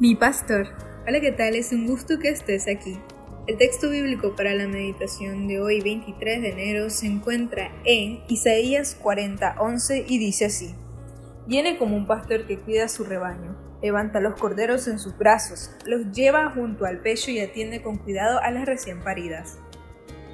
Mi pastor. Hola, ¿qué tal? Es un gusto que estés aquí. El texto bíblico para la meditación de hoy, 23 de enero, se encuentra en Isaías 40:11 y dice así: Viene como un pastor que cuida su rebaño, levanta los corderos en sus brazos, los lleva junto al pecho y atiende con cuidado a las recién paridas.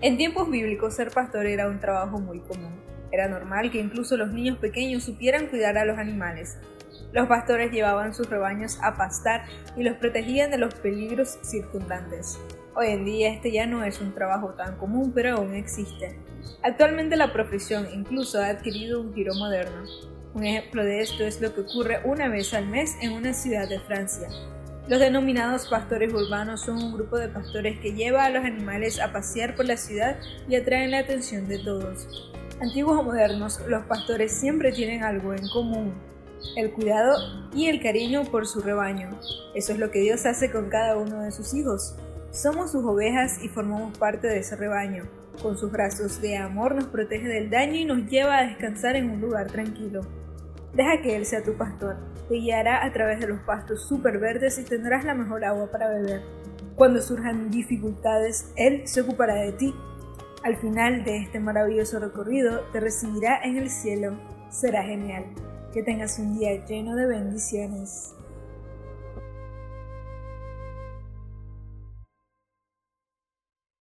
En tiempos bíblicos ser pastor era un trabajo muy común. Era normal que incluso los niños pequeños supieran cuidar a los animales, los pastores llevaban sus rebaños a pastar y los protegían de los peligros circundantes. Hoy en día este ya no es un trabajo tan común, pero aún existe. Actualmente la profesión incluso ha adquirido un giro moderno. Un ejemplo de esto es lo que ocurre una vez al mes en una ciudad de Francia. Los denominados pastores urbanos son un grupo de pastores que lleva a los animales a pasear por la ciudad y atraen la atención de todos. Antiguos o modernos, los pastores siempre tienen algo en común, el cuidado y el cariño por su rebaño. Eso es lo que Dios hace con cada uno de sus hijos. Somos sus ovejas y formamos parte de ese rebaño. Con sus brazos de amor nos protege del daño y nos lleva a descansar en un lugar tranquilo. Deja que Él sea tu pastor. Te guiará a través de los pastos súper verdes y tendrás la mejor agua para beber. Cuando surjan dificultades, Él se ocupará de ti. Al final de este maravilloso recorrido, te recibirá en el cielo. Será genial. Que tengas un día lleno de bendiciones.